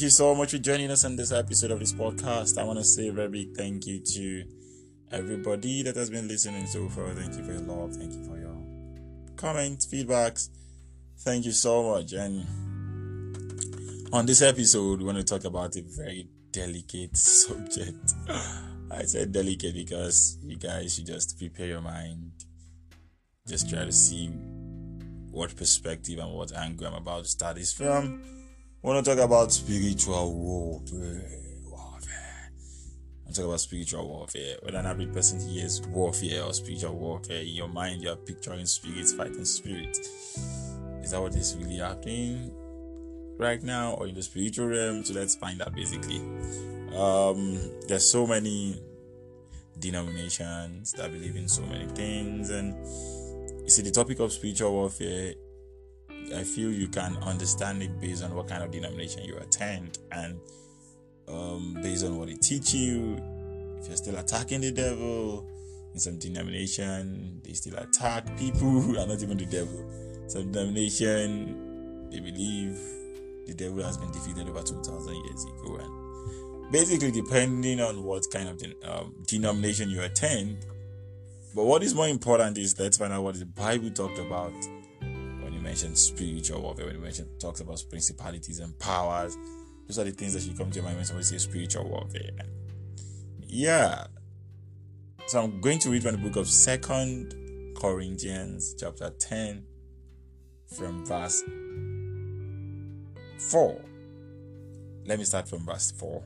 Thank you so much for joining us on this episode of this podcast. I want to say a very big thank you to everybody that has been listening so far. Thank you for your love. Thank you for your comments, feedbacks. Thank you so much. And on this episode, we want to talk about a very delicate subject. I said delicate because you guys should just prepare your mind. Just try to see what perspective and what angle I'm about to start this from. Want to talk about spiritual warfare. warfare. I talk about spiritual warfare. When an average person hears warfare or spiritual warfare, in your mind you are picturing spirits fighting spirits. Is that what is really happening right now or in the spiritual realm? So let's find out basically. Um, there's so many denominations that believe in so many things and you see the topic of spiritual warfare I feel you can understand it based on what kind of denomination you attend and um, based on what they teach you. If you're still attacking the devil in some denomination, they still attack people who are not even the devil. Some denomination, they believe the devil has been defeated over 2,000 years ago. And basically, depending on what kind of um, denomination you attend, but what is more important is let's find out what the Bible talked about mentioned spiritual warfare, when you mentioned talks about principalities and powers, those are the things that should come to your mind when somebody says spiritual warfare. Yeah. So I'm going to read from the book of Second Corinthians chapter 10 from verse 4. Let me start from verse 4.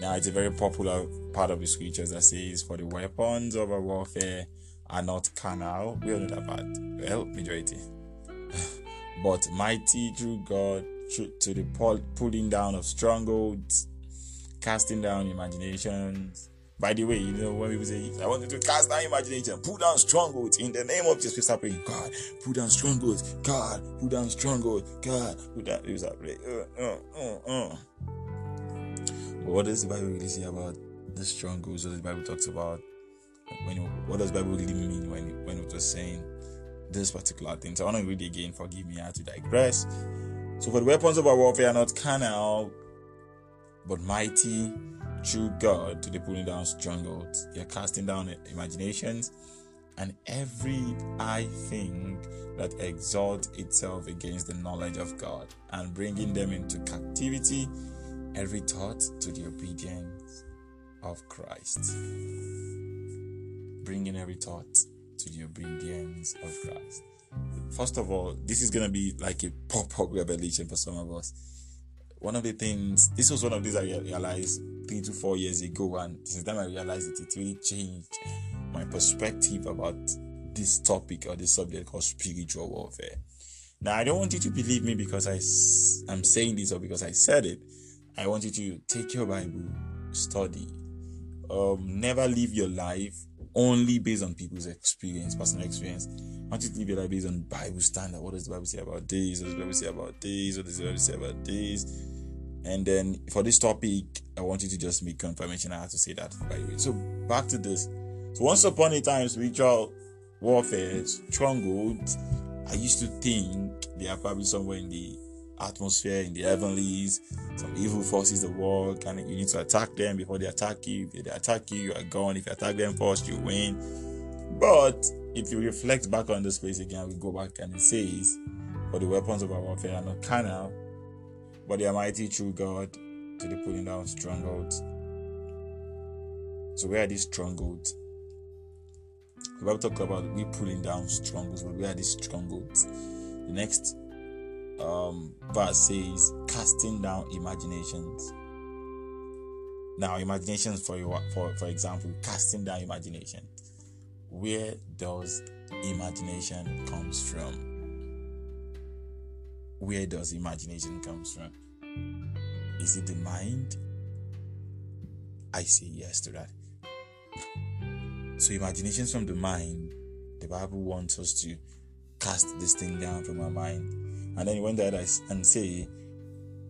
Now it's a very popular part of the scriptures that says, For the weapons of our warfare are not carnal. We all know that part. Well, majority but mighty through God to the pulling down of strongholds, casting down imaginations. By the way, you know, when people say, I want you to cast down imagination, pull down strongholds in the name of Jesus, we start praying, God, pull down strongholds, God, pull down strongholds, God, pull down, uh, uh, uh, uh. What does the Bible really say about the strongholds? What does the Bible talks about? When, what does the Bible really mean when, when it was saying this particular thing. So I want to read again. Forgive me, I had to digress. So for the weapons of our warfare are not carnal, but mighty through God to the pulling down strongholds. You're casting down imaginations and every high thing that exalts itself against the knowledge of God, and bringing them into captivity, every thought to the obedience of Christ. Bringing every thought to the obedience of Christ. First of all, this is going to be like a pop up revelation for some of us. One of the things, this was one of these I realized three to four years ago, and since then I realized it, it really changed my perspective about this topic or this subject called spiritual warfare. Now, I don't want you to believe me because I, I'm saying this or because I said it. I want you to take your Bible, study, um, never live your life only based on people's experience, personal experience. I want you to live your based on Bible standard. What does the Bible say about this? What does the Bible say about this? What does the Bible say about this? And then for this topic, I want you to just make confirmation. I have to say that by the way. So back to this. So once upon a time, spiritual warfare, strongholds. I used to think they are probably somewhere in the atmosphere in the heavenlies, some evil forces of war, and you need to attack them before they attack you. If they attack you, you are gone. If you attack them first, you win. But if you reflect back on this place again, we go back and it says, For the weapons of our warfare are not carnal, but they are mighty God to the pulling down strongholds. So where are these strongholds? The Bible talk about we pulling down strongholds, but where are these strongholds? The next um, verse says, casting down imaginations. Now, imaginations for you, for for example, casting down imagination. Where does imagination comes from? Where does imagination comes from? Is it the mind? I say yes to that. So imaginations from the mind, the Bible wants us to cast this thing down from our mind and then he went ahead and say,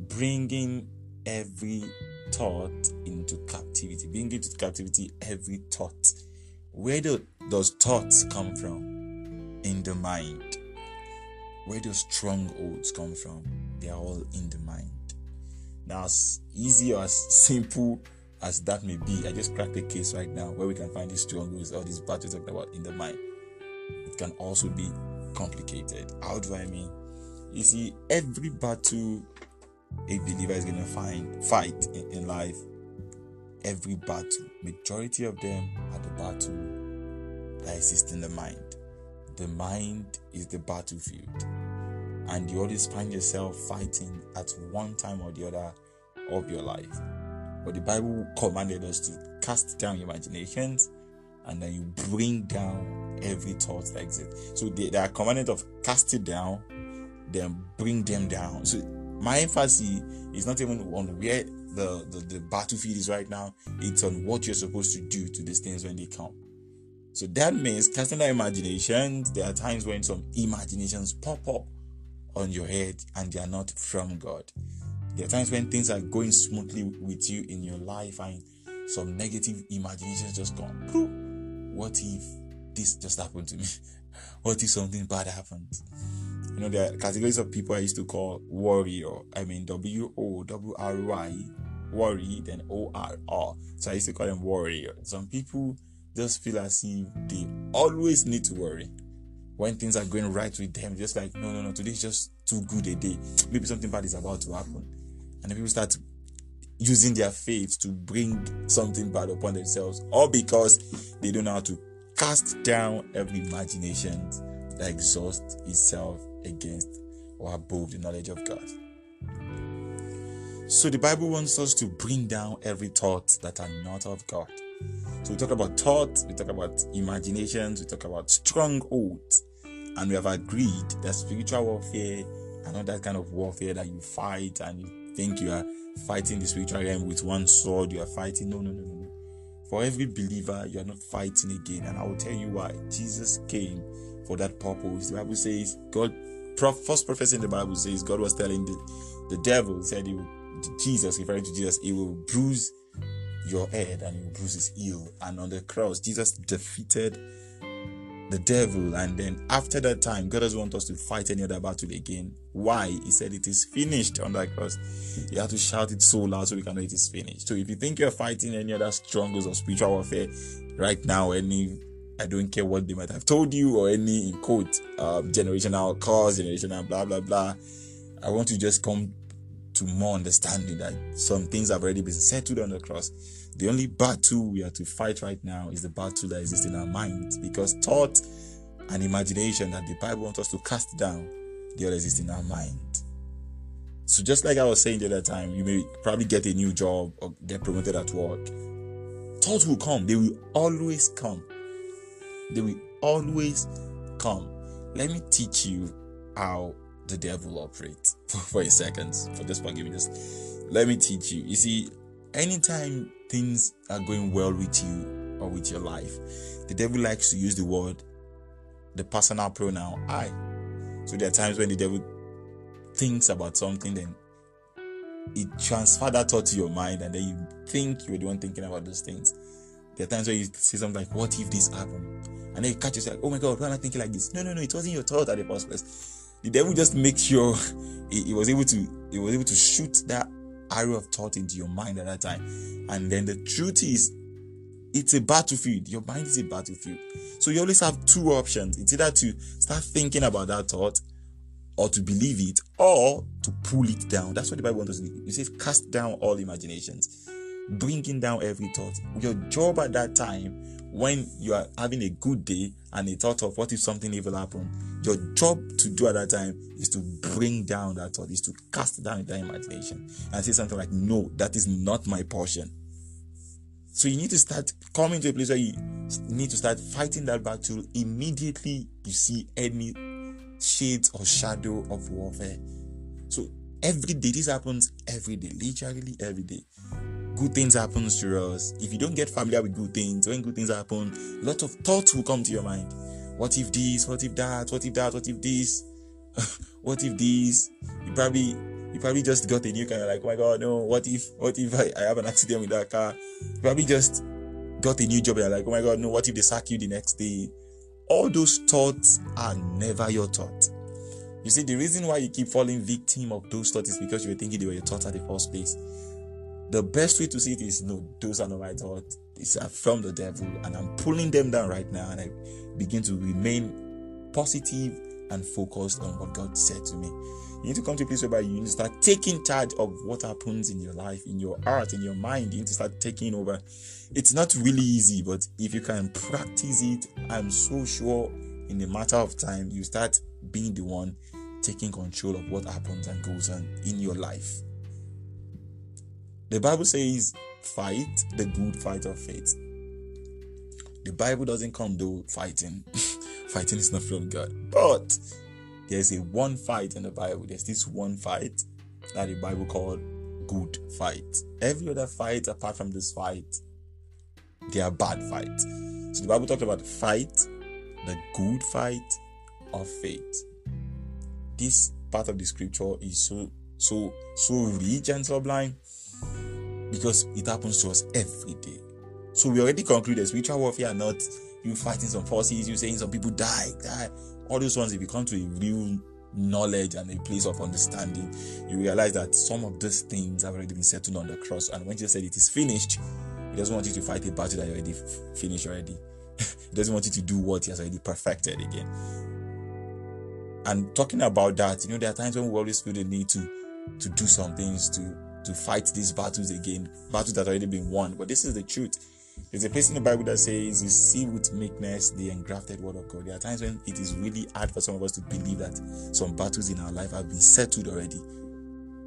bringing every thought into captivity, bringing into captivity every thought. Where do those thoughts come from? In the mind. Where do strongholds come from? They are all in the mind. Now, as easy or as simple as that may be, I just cracked a case right now where we can find these strongholds or these battles talked about in the mind. It can also be complicated. How do I mean? You see, every battle a believer is to find fight in, in life, every battle, majority of them are the battle that exists in the mind. The mind is the battlefield, and you always find yourself fighting at one time or the other of your life. But the Bible commanded us to cast down imaginations and then you bring down every thought that exists. So they, they are commanded of cast it down, then bring them down. So my emphasis is not even on where the, the, the battlefield is right now, it's on what you're supposed to do to these things when they come. So that means casting down imaginations, there are times when some imaginations pop up on your head and they are not from God. There are times when things are going smoothly with you in your life and some negative imaginations just come. What if this just happened to me? what if something bad happens? You know, there are categories of people I used to call warrior. I mean, W O W R Y, worry, then O R R. So I used to call them warrior. Some people just feel as if they always need to worry when things are going right with them. Just like, no, no, no, today's just too good a day. Maybe something bad is about to happen. And people start using their faith to bring something bad upon themselves, or because they don't know how to cast down every imagination that exhausts itself against or above the knowledge of God. So the Bible wants us to bring down every thought that are not of God. So we talk about thoughts, we talk about imaginations, we talk about strongholds, and we have agreed that spiritual warfare and not that kind of warfare that you fight and you think you are fighting the spiritual realm with one sword, you are fighting. No, no, no, no, no. For every believer, you are not fighting again, and I will tell you why. Jesus came for that purpose. The Bible says God first prophecy in the Bible says God was telling the, the devil, said he Jesus, referring to Jesus, he will bruise your head and he will bruise his heel. And on the cross, Jesus defeated the devil. And then after that time, God doesn't want us to fight any other battle again. Why? He said it is finished on that cross. You have to shout it so loud so we can know it is finished. So if you think you're fighting any other strongholds or spiritual warfare right now, any I don't care what they might have told you or any in quote um, generational cause, generational blah blah blah. I want to just come to more understanding that some things have already been settled on the cross. The only battle we are to fight right now is the battle that exists in our minds because thought and imagination that the Bible wants us to cast down, they all exist in our mind. So just like I was saying the other time, you may probably get a new job or get promoted at work. Thoughts will come, they will always come they will always come. Let me teach you how the devil operates for a second. For just forgive me, just let me teach you. You see, anytime things are going well with you or with your life, the devil likes to use the word, the personal pronoun I. So there are times when the devil thinks about something, then it transfers that thought to your mind, and then you think you're the one thinking about those things. There are times where you say something like, What if this happened? And then you catch yourself, Oh my God, why am I thinking like this? No, no, no, it wasn't your thought at the first place. The devil just makes sure he, he was able to he was able to shoot that arrow of thought into your mind at that time. And then the truth is it's a battlefield. Your mind is a battlefield. So you always have two options. It's either to start thinking about that thought or to believe it or to pull it down. That's what the Bible wants to do. It says, cast down all imaginations bringing down every thought. Your job at that time, when you are having a good day and a thought of what if something evil happened, your job to do at that time is to bring down that thought, is to cast down that imagination and say something like, No, that is not my portion. So you need to start coming to a place where you need to start fighting that battle immediately you see any shades or shadow of warfare. So every day, this happens every day, literally every day good things happen to us, if you don't get familiar with good things, when good things happen, a lot of thoughts will come to your mind. What if this? What if that? What if that? What if this? what if this? You probably you probably just got a new car. Like, oh my god, no. What if? What if I, I have an accident with that car? You probably just got a new job. You're like, oh my god, no. What if they sack you the next day? All those thoughts are never your thought. You see, the reason why you keep falling victim of those thoughts is because you were thinking they were your thoughts at the first place. The best way to see it is no, those are not my thoughts. It's from the devil, and I'm pulling them down right now, and I begin to remain positive and focused on what God said to me. You need to come to a place where you need to start taking charge of what happens in your life, in your heart, in your mind. You need to start taking over. It's not really easy, but if you can practice it, I'm so sure in a matter of time, you start being the one taking control of what happens and goes on in your life. The Bible says, fight the good fight of faith. The Bible doesn't condone fighting. fighting is not from God. But there's a one fight in the Bible. There's this one fight that the Bible called good fight. Every other fight apart from this fight, they are bad fights. So the Bible talked about fight, the good fight of faith. This part of the scripture is so so so rich and sublime because it happens to us every day. So we already concluded spiritual warfare are not you fighting some forces, you saying some people die, die. All those ones, if you come to a real knowledge and a place of understanding, you realize that some of these things have already been settled on the cross. And when Jesus said it is finished, he doesn't want you to fight a battle that you already f- finished already. he doesn't want you to do what he has already perfected again. And talking about that, you know, there are times when we always feel the need to to do some things to to fight these battles again, battles that already been won. But this is the truth. There's a place in the Bible that says, You see with meekness the engrafted word of God. There are times when it is really hard for some of us to believe that some battles in our life have been settled already.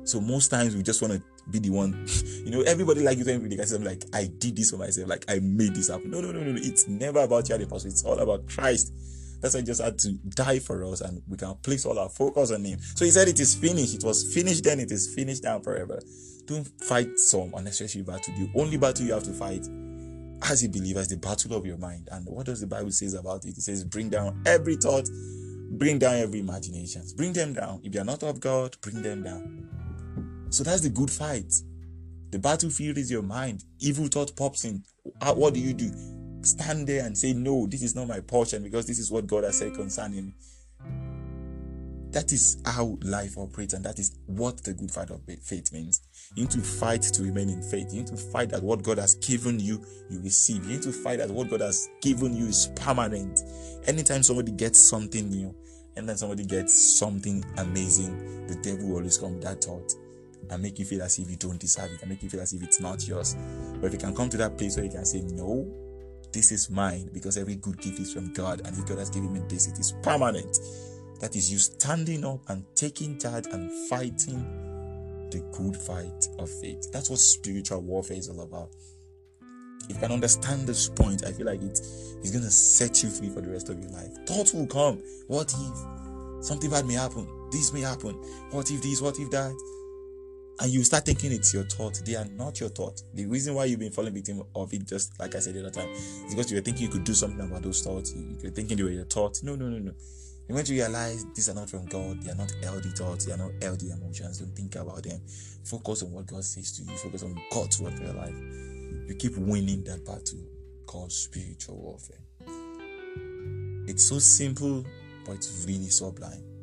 So most times we just want to be the one, you know, everybody like you tell me, I'm like, I did this for myself, like I made this happen. No, no, no, no, no. It's never about you, the apostle. It's all about Christ. That's why he just had to die for us and we can place all our focus on him. So he said it is finished. It was finished then, it is finished now forever. Don't fight some unnecessary battle. The only battle you have to fight as a believer is the battle of your mind. And what does the Bible says about it? It says, bring down every thought, bring down every imagination. Bring them down. If they are not of God, bring them down. So that's the good fight. The battlefield is your mind. Evil thought pops in. What do you do? Stand there and say, No, this is not my portion because this is what God has said concerning me. That is how life operates, and that is what the good fight of faith means. You need to fight to remain in faith. You need to fight that what God has given you, you receive. You need to fight that what God has given you is permanent. Anytime somebody gets something new, and then somebody gets something amazing, the devil will always come with that thought and make you feel as if you don't deserve it and make you feel as if it's not yours. But if you can come to that place where you can say, No, this is mine because every good gift is from God, and if God has given me this, it is permanent. That is you standing up and taking charge and fighting the good fight of faith. That's what spiritual warfare is all about. If you can understand this point, I feel like it is going to set you free for the rest of your life. Thoughts will come. What if something bad may happen? This may happen. What if this? What if that? And you start thinking it's your thought. They are not your thought. The reason why you've been falling victim of it, just like I said the other time, is because you were thinking you could do something about those thoughts. You were thinking they were your thoughts. No, no, no, no. And when you realize these are not from God, they are not healthy thoughts, they are not healthy emotions, don't think about them. Focus on what God says to you, focus on God's word for your life. You keep winning that battle called spiritual warfare. It's so simple, but it's really sublime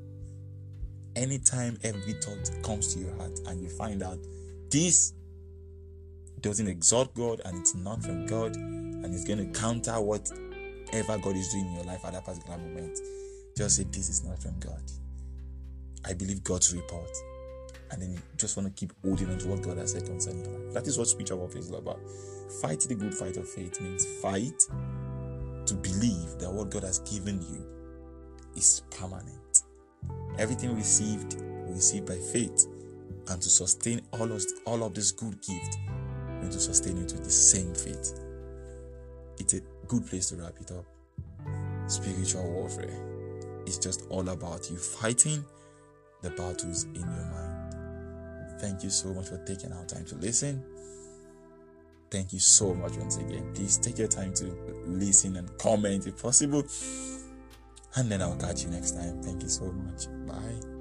anytime every thought comes to your heart and you find out this doesn't exalt God and it's not from God and it's going to counter whatever God is doing in your life at that particular moment, just say, This is not from God. I believe God's report. And then you just want to keep holding on to what God has said concerning your life. That is what spiritual warfare is all about. Fight the good fight of faith means fight to believe that what God has given you is permanent Everything received, we receive by faith. And to sustain all of, all of this good gift, we to sustain it with the same faith. It's a good place to wrap it up. Spiritual warfare is just all about you fighting the battles in your mind. Thank you so much for taking our time to listen. Thank you so much once again. Please take your time to listen and comment if possible. And then I'll catch you next time. Thank you so much. Bye.